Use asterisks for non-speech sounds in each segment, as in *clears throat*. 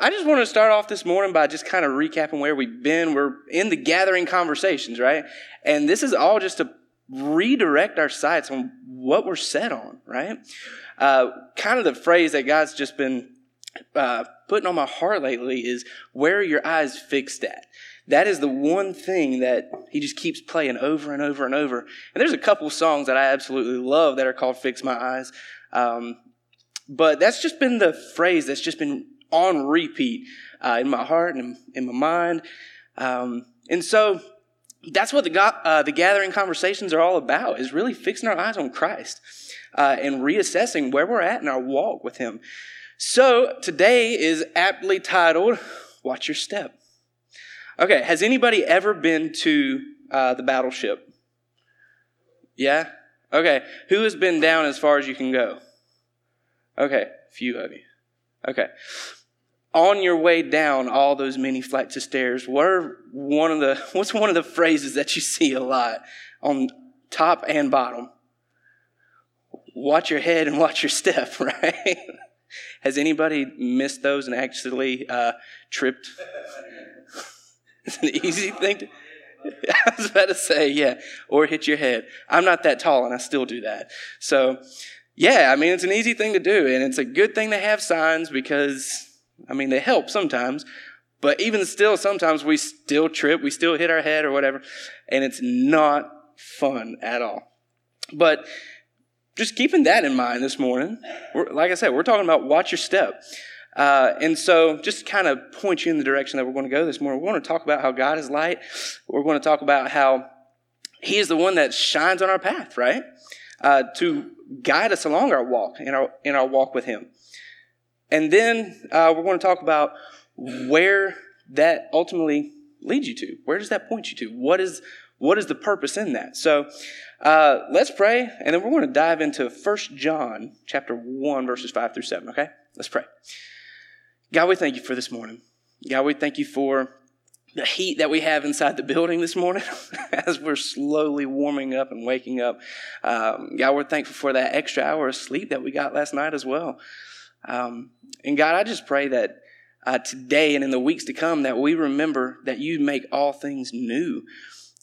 I just want to start off this morning by just kind of recapping where we've been. We're in the gathering conversations, right? And this is all just to redirect our sights on what we're set on, right? Uh, kind of the phrase that God's just been uh, putting on my heart lately is where are your eyes fixed at? That is the one thing that he just keeps playing over and over and over. And there's a couple songs that I absolutely love that are called Fix My Eyes. Um, but that's just been the phrase that's just been on repeat uh, in my heart and in my mind. Um, and so that's what the, uh, the gathering conversations are all about is really fixing our eyes on Christ uh, and reassessing where we're at in our walk with him. So today is aptly titled, Watch Your Step. Okay, has anybody ever been to uh, the battleship? Yeah? Okay, who has been down as far as you can go? Okay, a few of you. Okay. On your way down all those many flights of stairs, what are one of the *laughs* what's one of the phrases that you see a lot on top and bottom? Watch your head and *laughs* watch your step, right? *laughs* Has anybody missed those and actually uh, tripped? it's an easy thing to. I was about to say, yeah, or hit your head. I'm not that tall, and I still do that. So, yeah, I mean, it's an easy thing to do, and it's a good thing to have signs because, I mean, they help sometimes. But even still, sometimes we still trip, we still hit our head or whatever, and it's not fun at all. But just keeping that in mind this morning, like I said, we're talking about watch your step. Uh, and so, just kind of point you in the direction that we're going to go this morning. We're going to talk about how God is light. We're going to talk about how He is the one that shines on our path, right? Uh, to guide us along our walk in our in our walk with Him. And then uh, we're going to talk about where that ultimately leads you to. Where does that point you to? What is what is the purpose in that? So uh, let's pray, and then we're going to dive into First John chapter one verses five through seven. Okay, let's pray. God, we thank you for this morning. God, we thank you for the heat that we have inside the building this morning *laughs* as we're slowly warming up and waking up. Um, God, we're thankful for that extra hour of sleep that we got last night as well. Um, and God, I just pray that uh, today and in the weeks to come that we remember that you make all things new.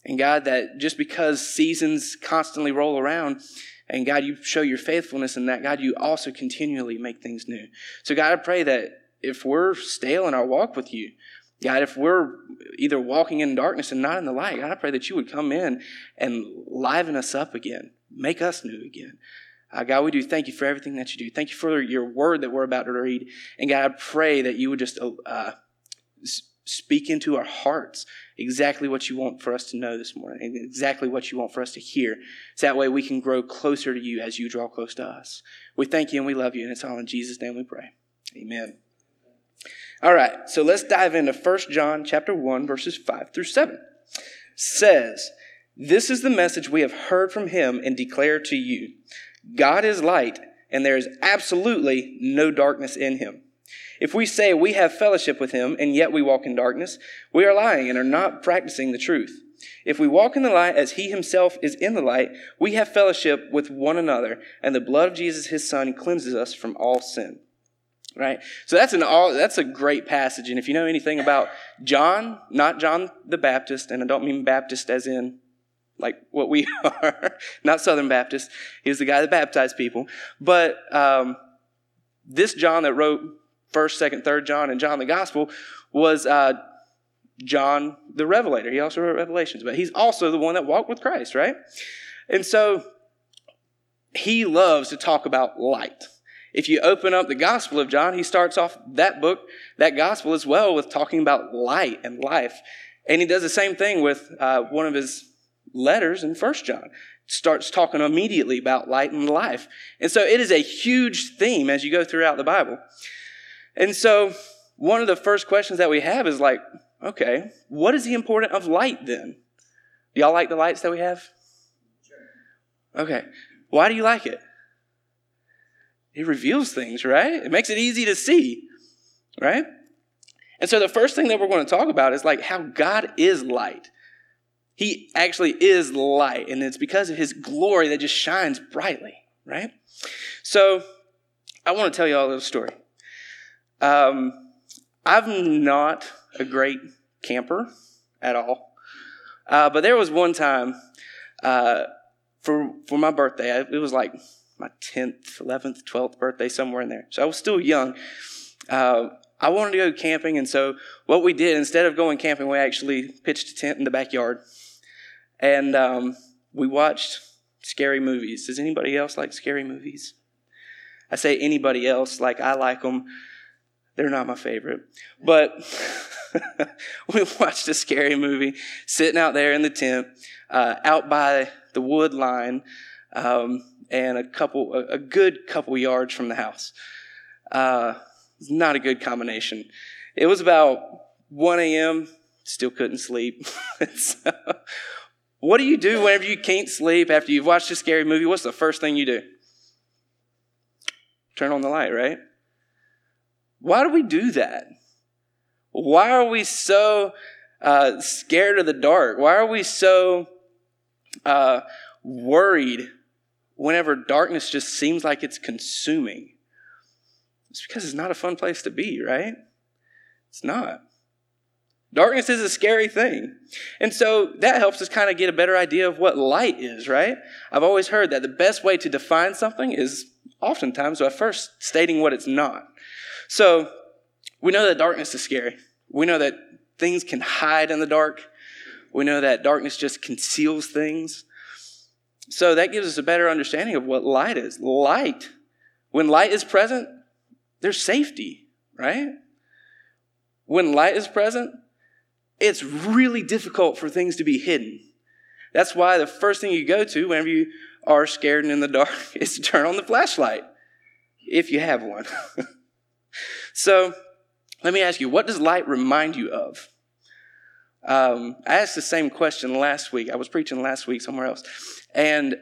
And God, that just because seasons constantly roll around, and God, you show your faithfulness in that, God, you also continually make things new. So, God, I pray that if we're stale in our walk with you, God, if we're either walking in darkness and not in the light, God, I pray that you would come in and liven us up again, make us new again. Uh, God, we do thank you for everything that you do. Thank you for your word that we're about to read. And God, I pray that you would just uh, speak into our hearts exactly what you want for us to know this morning and exactly what you want for us to hear. So that way we can grow closer to you as you draw close to us. We thank you and we love you. And it's all in Jesus' name we pray. Amen. All right, so let's dive into 1 John chapter 1 verses 5 through 7. Says, "This is the message we have heard from him and declare to you. God is light, and there is absolutely no darkness in him. If we say we have fellowship with him and yet we walk in darkness, we are lying and are not practicing the truth. If we walk in the light as he himself is in the light, we have fellowship with one another, and the blood of Jesus his son cleanses us from all sin." right? So that's an all that's a great passage. And if you know anything about John, not John the Baptist, and I don't mean Baptist as in like what we *laughs* are, not Southern Baptist. He's the guy that baptized people. But um, this John that wrote First, Second, Third John, and John the Gospel was uh, John the Revelator. He also wrote Revelations, but he's also the one that walked with Christ, right? And so he loves to talk about light if you open up the Gospel of John, he starts off that book, that Gospel as well, with talking about light and life. And he does the same thing with uh, one of his letters in First John. Starts talking immediately about light and life. And so it is a huge theme as you go throughout the Bible. And so one of the first questions that we have is like, okay, what is the importance of light then? Do y'all like the lights that we have? Okay. Why do you like it? It reveals things, right? It makes it easy to see, right? And so the first thing that we're going to talk about is like how God is light. He actually is light, and it's because of his glory that just shines brightly, right? So I want to tell you all a little story. Um, I'm not a great camper at all. Uh, but there was one time uh, for for my birthday. It was like my tenth, eleventh, twelfth birthday, somewhere in there. So I was still young. Uh, I wanted to go camping, and so what we did instead of going camping, we actually pitched a tent in the backyard, and um, we watched scary movies. Does anybody else like scary movies? I say anybody else, like I like them. They're not my favorite. But *laughs* we watched a scary movie sitting out there in the tent, uh, out by the wood line, um, and a couple, a, a, good couple yards from the house. Uh, not a good combination. It was about 1 a.m., still couldn't sleep. *laughs* so, what do you do whenever you can't sleep after you've watched a scary movie? What's the first thing you do? Turn on the light, right? Why do we do that? Why are we so uh, scared of the dark? Why are we so uh, worried whenever darkness just seems like it's consuming? It's because it's not a fun place to be, right? It's not. Darkness is a scary thing. And so that helps us kind of get a better idea of what light is, right? I've always heard that the best way to define something is oftentimes by first stating what it's not. So we know that darkness is scary. We know that things can hide in the dark. We know that darkness just conceals things. So that gives us a better understanding of what light is. Light, when light is present, there's safety, right? When light is present, it's really difficult for things to be hidden. That's why the first thing you go to whenever you are scared and in the *laughs* dark is to turn on the flashlight, if you have one. *laughs* so, let me ask you, what does light remind you of? Um, I asked the same question last week. I was preaching last week somewhere else. And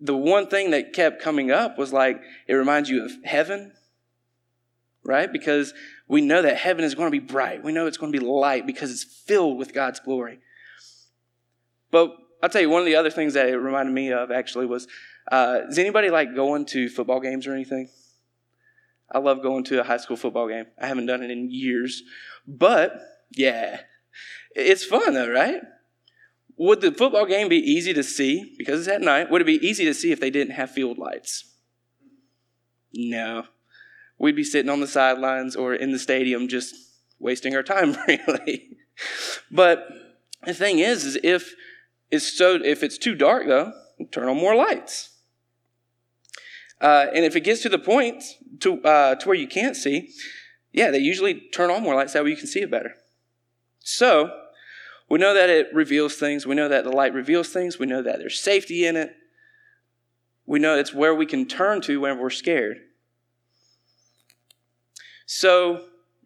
the one thing that kept coming up was like, it reminds you of heaven, right? Because we know that heaven is going to be bright. We know it's going to be light because it's filled with God's glory. But I'll tell you, one of the other things that it reminded me of actually was uh, does anybody like going to football games or anything? I love going to a high school football game. I haven't done it in years. But, yeah, it's fun though, right? Would the football game be easy to see because it's at night? Would it be easy to see if they didn't have field lights? No we'd be sitting on the sidelines or in the stadium just wasting our time, *laughs* really. but the thing is, is if it's so if it's too dark though, turn on more lights. Uh, and if it gets to the point to uh, to where you can't see, yeah, they usually turn on more lights that way you can see it better. So we know that it reveals things. We know that the light reveals things. We know that there's safety in it. We know it's where we can turn to whenever we're scared. So,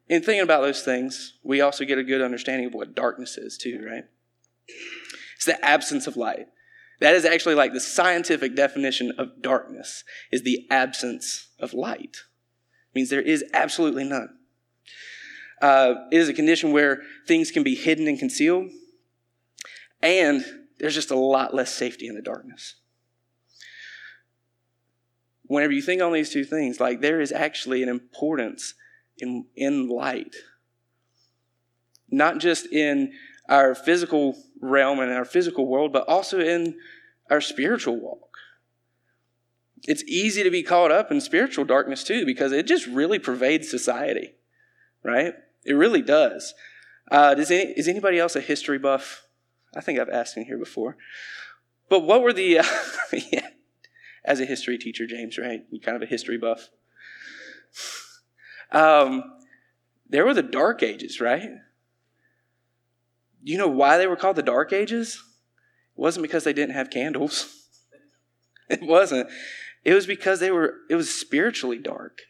in thinking about those things, we also get a good understanding of what darkness is, too, right? It's the absence of light. That is actually like the scientific definition of darkness is the absence of light. It means there is absolutely none. Uh, it is a condition where things can be hidden and concealed, and there's just a lot less safety in the darkness whenever you think on these two things, like there is actually an importance in, in light. Not just in our physical realm and our physical world, but also in our spiritual walk. It's easy to be caught up in spiritual darkness too, because it just really pervades society, right? It really does. Uh, does any, is anybody else a history buff? I think I've asked in here before. But what were the, *laughs* uh, as a history teacher, James, right? You're kind of a history buff. Um, there were the Dark Ages, right? You know why they were called the Dark Ages? It wasn't because they didn't have candles. *laughs* it wasn't. It was because they were, it was spiritually dark.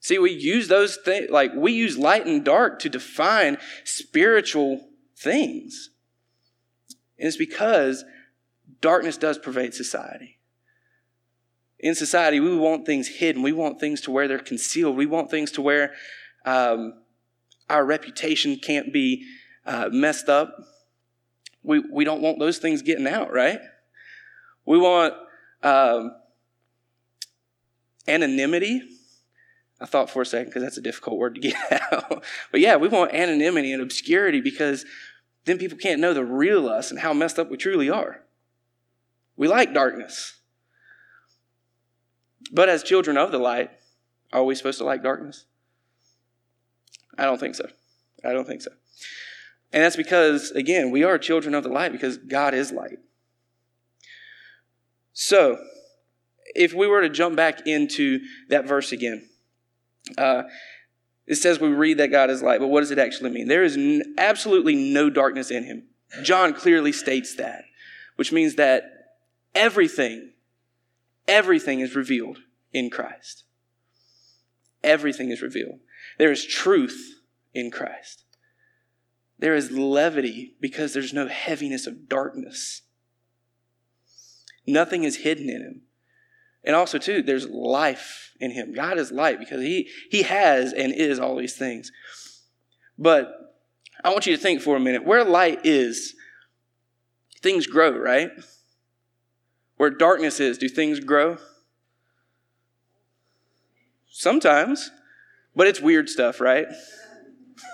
See, we use those things, like we use light and dark to define spiritual things. And it's because darkness does pervade society in society, we want things hidden. We want things to where they're concealed. We want things to where um, our reputation can't be uh, messed up. We, we don't want those things getting out, right? We want um, anonymity. I thought for a second because that's a difficult word to get *laughs* out. but yeah, we want anonymity and obscurity because then people can't know the real us and how messed up we truly are. We like darkness. But as children of the light, are we supposed to like darkness? I don't think so. I don't think so. And that's because, again, we are children of the light because God is light. So, if we were to jump back into that verse again, uh, it says we read that God is light, but what does it actually mean? There is n- absolutely no darkness in him. John clearly states that, which means that everything, everything is revealed in Christ. Everything is revealed. There is truth in Christ. There is levity because there's no heaviness of darkness. Nothing is hidden in him. And also, too, there's life in him. God is light because he, he has and is all these things. But I want you to think for a minute where light is, things grow, right? Where darkness is, do things grow? Sometimes, but it's weird stuff, right?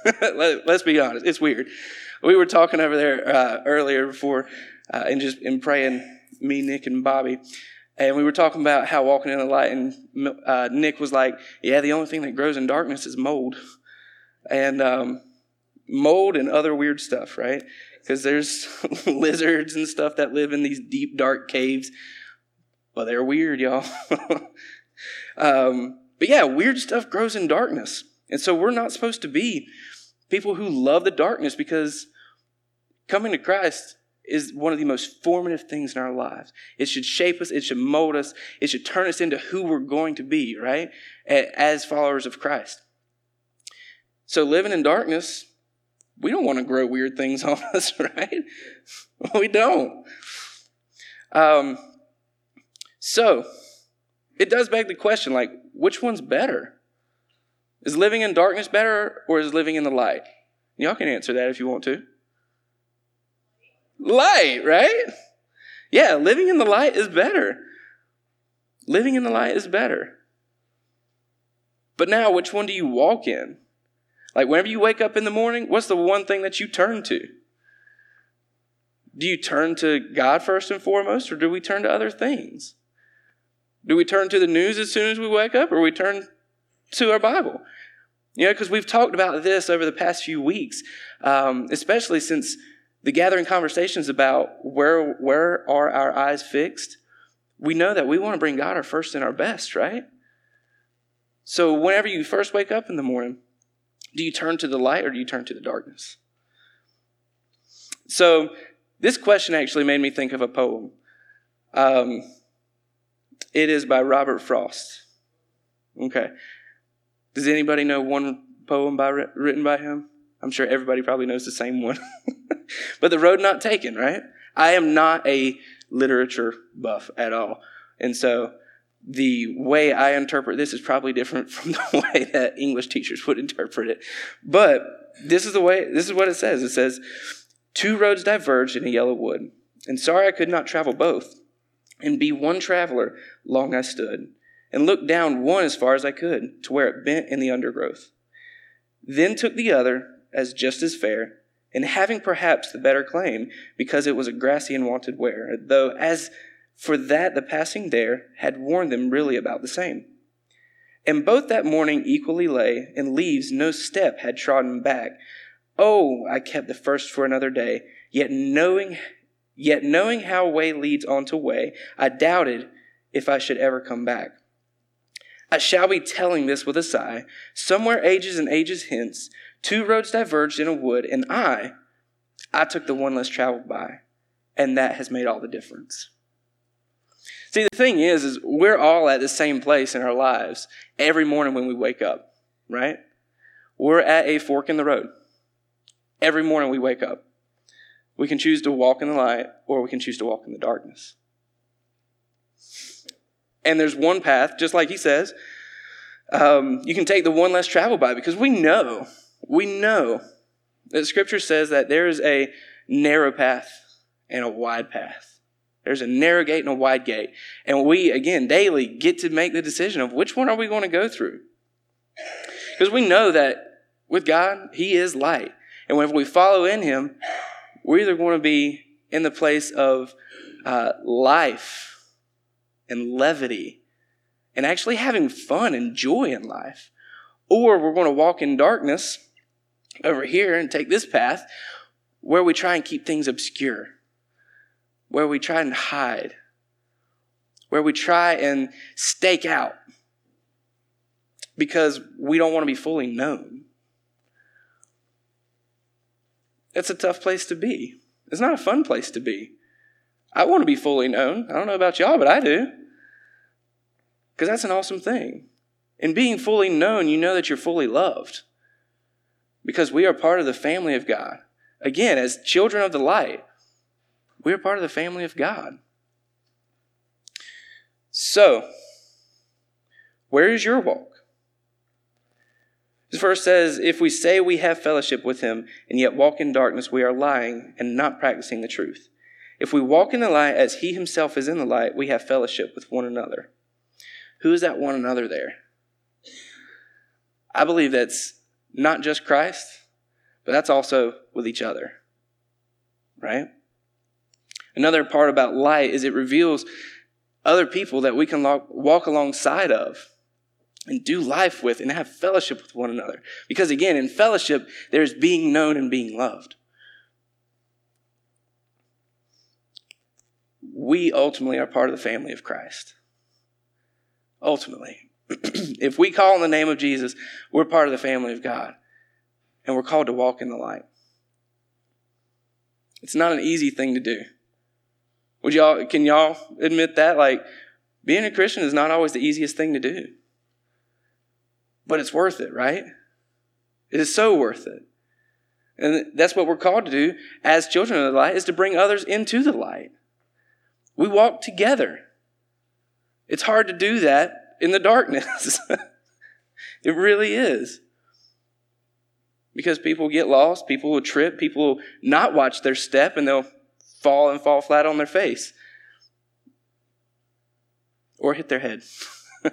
*laughs* Let, us be honest, it's weird. We were talking over there uh, earlier before, uh, and just in praying, me, Nick, and Bobby, and we were talking about how walking in the light, and uh, Nick was like, "Yeah, the only thing that grows in darkness is mold, and um, mold and other weird stuff, right? Because there's *laughs* lizards and stuff that live in these deep, dark caves, but they're weird, y'all." *laughs* um, but yeah, weird stuff grows in darkness, and so we're not supposed to be people who love the darkness because coming to Christ is one of the most formative things in our lives. It should shape us, it should mold us, it should turn us into who we're going to be, right? As followers of Christ. So living in darkness, we don't want to grow weird things *laughs* on us, right? We don't. Um, so it does beg the question like, which one's better? Is living in darkness better or is living in the light? Y'all can answer that if you want to. Light, right? Yeah, living in the light is better. Living in the light is better. But now, which one do you walk in? Like, whenever you wake up in the morning, what's the one thing that you turn to? Do you turn to God first and foremost, or do we turn to other things? Do we turn to the news as soon as we wake up, or we turn to our Bible? You know, because we've talked about this over the past few weeks, um, especially since the gathering conversations about where, where are our eyes fixed, we know that we want to bring God our first and our best, right? So whenever you first wake up in the morning, do you turn to the light or do you turn to the darkness? So this question actually made me think of a poem. Um, it is by Robert Frost. Okay. Does anybody know one poem by, written by him? I'm sure everybody probably knows the same one. *laughs* but the road not taken, right? I am not a literature buff at all. And so the way I interpret this is probably different *laughs* from the way that English teachers would interpret it. But this is the way, this is what it says. It says, Two roads diverged in a yellow wood, and sorry I could not travel both. And be one traveler, long I stood, and looked down one as far as I could, to where it bent in the undergrowth. Then took the other, as just as fair, and having perhaps the better claim, because it was a grassy and wanted wear, though as for that the passing there had warned them really about the same. And both that morning equally lay, and leaves no step had trodden back. Oh, I kept the first for another day, yet knowing yet knowing how way leads on to way, I doubted if I should ever come back. I shall be telling this with a sigh. Somewhere ages and ages hence, Two roads diverged in a wood, and I, I took the one less traveled by. And that has made all the difference. See, the thing is, is we're all at the same place in our lives every morning when we wake up, right? We're at a fork in the road. Every morning we wake up. We can choose to walk in the light or we can choose to walk in the darkness. And there's one path, just like he says, um, you can take the one less traveled by because we know we know that Scripture says that there is a narrow path and a wide path. There's a narrow gate and a wide gate. And we, again, daily get to make the decision of which one are we going to go through. Because we know that with God, He is light. And whenever we follow in Him, we're either going to be in the place of uh, life and levity and actually having fun and joy in life, or we're going to walk in darkness over here and take this path where we try and keep things obscure, where we try and hide, where we try and stake out because we don't want to be fully known. It's a tough place to be. It's not a fun place to be. I want to be fully known. I don't know about y'all, but I do. Because that's an awesome thing. In being fully known, you know that you're fully loved. Because we are part of the family of God. Again, as children of the light, we are part of the family of God. So, where is your walk? This verse says, If we say we have fellowship with him and yet walk in darkness, we are lying and not practicing the truth. If we walk in the light as he himself is in the light, we have fellowship with one another. Who is that one another there? I believe that's not just Christ, but that's also with each other. Right? Another part about light is it reveals other people that we can walk alongside of and do life with and have fellowship with one another. Because again, in fellowship, there's being known and being loved. We ultimately are part of the family of Christ. Ultimately. *clears throat* if we call on the name of Jesus, we're part of the family of God. And we're called to walk in the light. It's not an easy thing to do. Would y'all can y'all admit that? Like being a Christian is not always the easiest thing to do but it's worth it, right? It is so worth it. And that's what we're called to do as children of the light is to bring others into the light. We walk together. It's hard to do that in the darkness. *laughs* it really is. Because people get lost, people will trip, people will not watch their step, and they'll fall and fall flat on their face or hit their head. *laughs*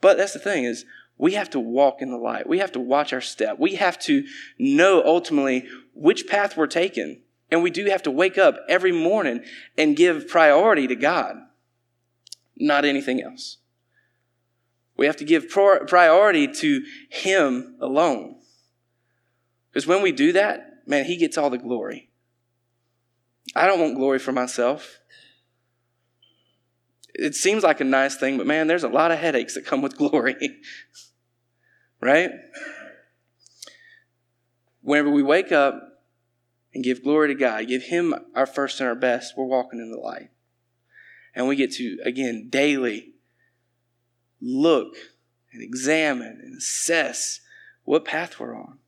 But that's the thing is we have to walk in the light. We have to watch our step. We have to know ultimately which path we're taking. And we do have to wake up every morning and give priority to God, not anything else. We have to give priority to Him alone. Because when we do that, man, He gets all the glory. I don't want glory for myself it seems like a nice thing, but man, there's a lot of headaches that come with *laughs* glory. right? Whenever we wake up and give glory to God, give Him our first and our best, we're walking in the light. And we get to, again, daily look and examine and assess what path we're on.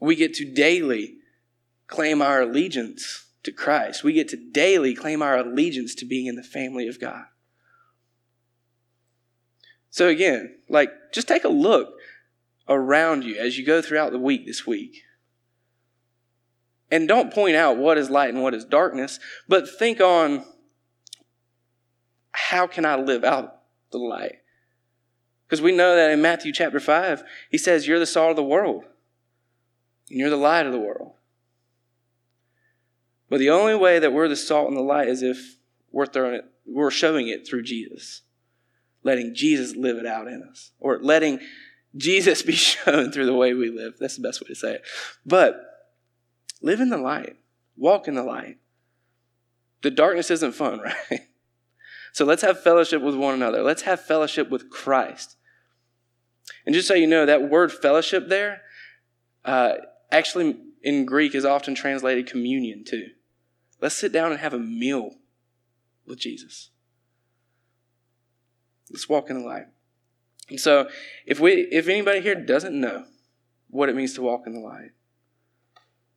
We get to daily claim our allegiance to Christ. We get to daily claim our allegiance to being in the family of God. So, again, like, just take a look around you as you go throughout the week this week. And don't point out what is light and what is darkness, but think on how can I live out the light? Because we know that in Matthew chapter 5, he says, You're the salt of the world, and you're the light of the world. But the only way that we're the salt and the light is if we're throwing it, we're showing it through Jesus. Letting Jesus live it out in us. Or letting Jesus *laughs* be shown through the way we live. That's the best way to say it. But live in the light. Walk in the light. The darkness isn't fun, *laughs* right? So let's have fellowship with one another. Let's have fellowship with Christ. And just so you know, that word fellowship there, uh, actually in Greek is often translated communion too. Let's sit down and have a meal with Jesus. Let's walk in the light. And so, if we, if anybody here doesn't know what it means to walk in the light,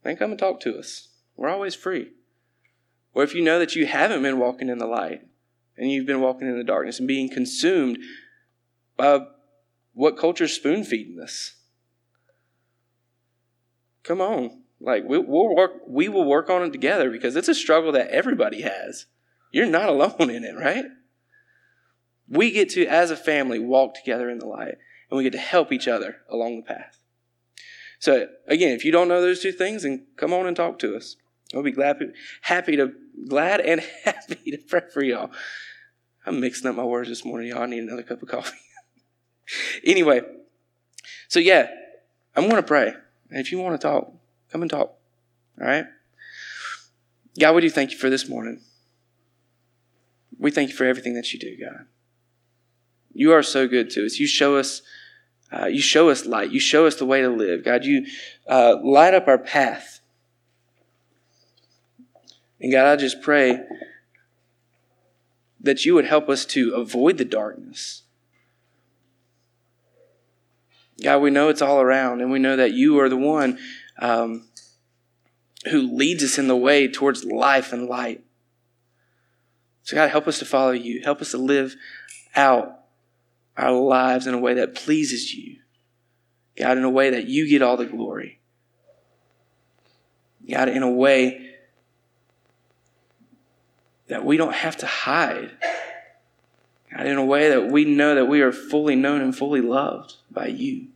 then come and talk to us. We're always free. Or if you know that you haven't been walking in the light and you've been walking in the darkness and being consumed by what culture's spoon feeding us, Come on. Like we, will work we will work on it together because it's a struggle that everybody has. You're not alone in it, right? we get to, as a family, walk together in the light and we get to help each other along the path. So, again, if you don't know those two things, then come on and talk to us. We'll be glad, happy to, glad and *laughs* happy to pray for y'all. I'm mixing up my words this morning, y'all. I need another cup of coffee. *laughs* anyway, so yeah, I'm going to pray. And if you want to talk, come and talk. All right? God, we do thank you for this morning. We thank you for everything that you do, God. You are so good to us. You show us, uh, you show us light. You show us the way to live, God. You uh, light up our path. And God, I just pray that you would help us to avoid the darkness. God, we know it's all around, and we know that you are the one um, who leads us in the way towards life and light. So, God, help us to follow you. Help us to live out our lives in a way that pleases you. God, in a way that you get all the glory. God, in a way that we don't have to hide. God, in a way that we know that we are fully known and fully loved by you.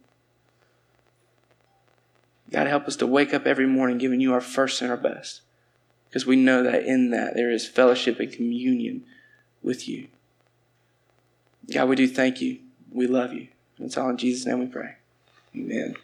God, help us to wake up every morning giving you our first and our best. Because we know that in that there is fellowship and communion with you. God, we do thank you. We love you. And it's all in Jesus' name we pray. Amen.